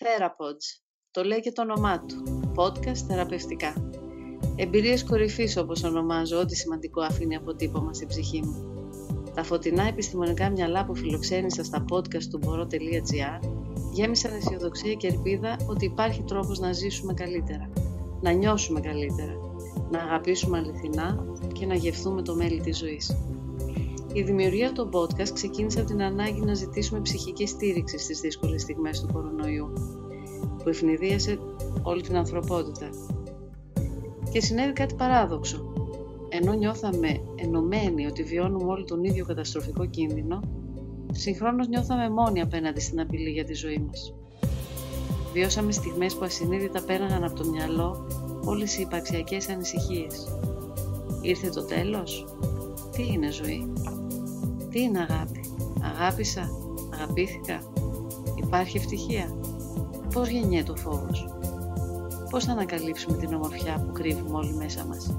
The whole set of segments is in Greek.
Therapods. Το λέει και το όνομά του. Podcast θεραπευτικά. Εμπειρίες κορυφής όπως ονομάζω ό,τι σημαντικό αφήνει αποτύπωμα στην ψυχή μου. Τα φωτεινά επιστημονικά μυαλά που φιλοξένησα στα podcast του μπορώ.gr γέμισαν αισιοδοξία και ελπίδα ότι υπάρχει τρόπος να ζήσουμε καλύτερα, να νιώσουμε καλύτερα, να αγαπήσουμε αληθινά και να γευθούμε το μέλι της ζωής. Η δημιουργία του podcast ξεκίνησε από την ανάγκη να ζητήσουμε ψυχική στήριξη στις δύσκολες στιγμές του κορονοϊού, που ευνηδίασε όλη την ανθρωπότητα. Και συνέβη κάτι παράδοξο. Ενώ νιώθαμε ενωμένοι ότι βιώνουμε όλοι τον ίδιο καταστροφικό κίνδυνο, συγχρόνως νιώθαμε μόνοι απέναντι στην απειλή για τη ζωή μας. Βιώσαμε στιγμές που ασυνείδητα πέραγαν από το μυαλό όλες οι υπαρξιακές ανησυχίες. Ήρθε το τέλος; Τι είναι ζωή; Τι είναι αγάπη; Αγάπησα. Αγαπήθηκα. Υπάρχει ευτυχία; Πώς γεννιέται ο φόβος; Πώς θα ανακαλύψουμε την ομορφιά που κρύβουμε όλοι μέσα μας;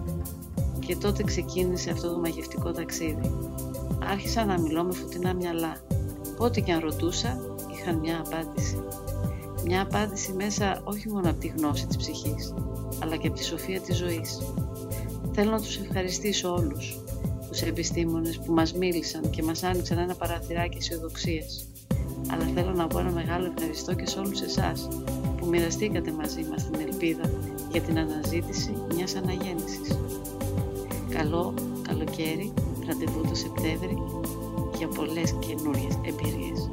Και τότε ξεκίνησε αυτό το μαγευτικό ταξίδι. Άρχισα να μιλώ με φωτεινά μυαλά. Πότε και αν ρωτούσα, είχαν μια απάντηση. Μια απάντηση μέσα όχι μόνο από τη γνώση της ψυχής, αλλά και από τη σοφία της ζωής. Θέλω να τους ευχαριστήσω όλους, τους επιστήμονες που μας μίλησαν και μας άνοιξαν ένα παραθυράκι αισιοδοξίας. Αλλά θέλω να πω ένα μεγάλο ευχαριστώ και σε όλους εσάς που μοιραστήκατε μαζί μας την ελπίδα για την αναζήτηση μιας αναγέννησης. Καλό καλοκαίρι, ραντεβού το Σεπτέμβρη για πολλές καινούριες εμπειρίες.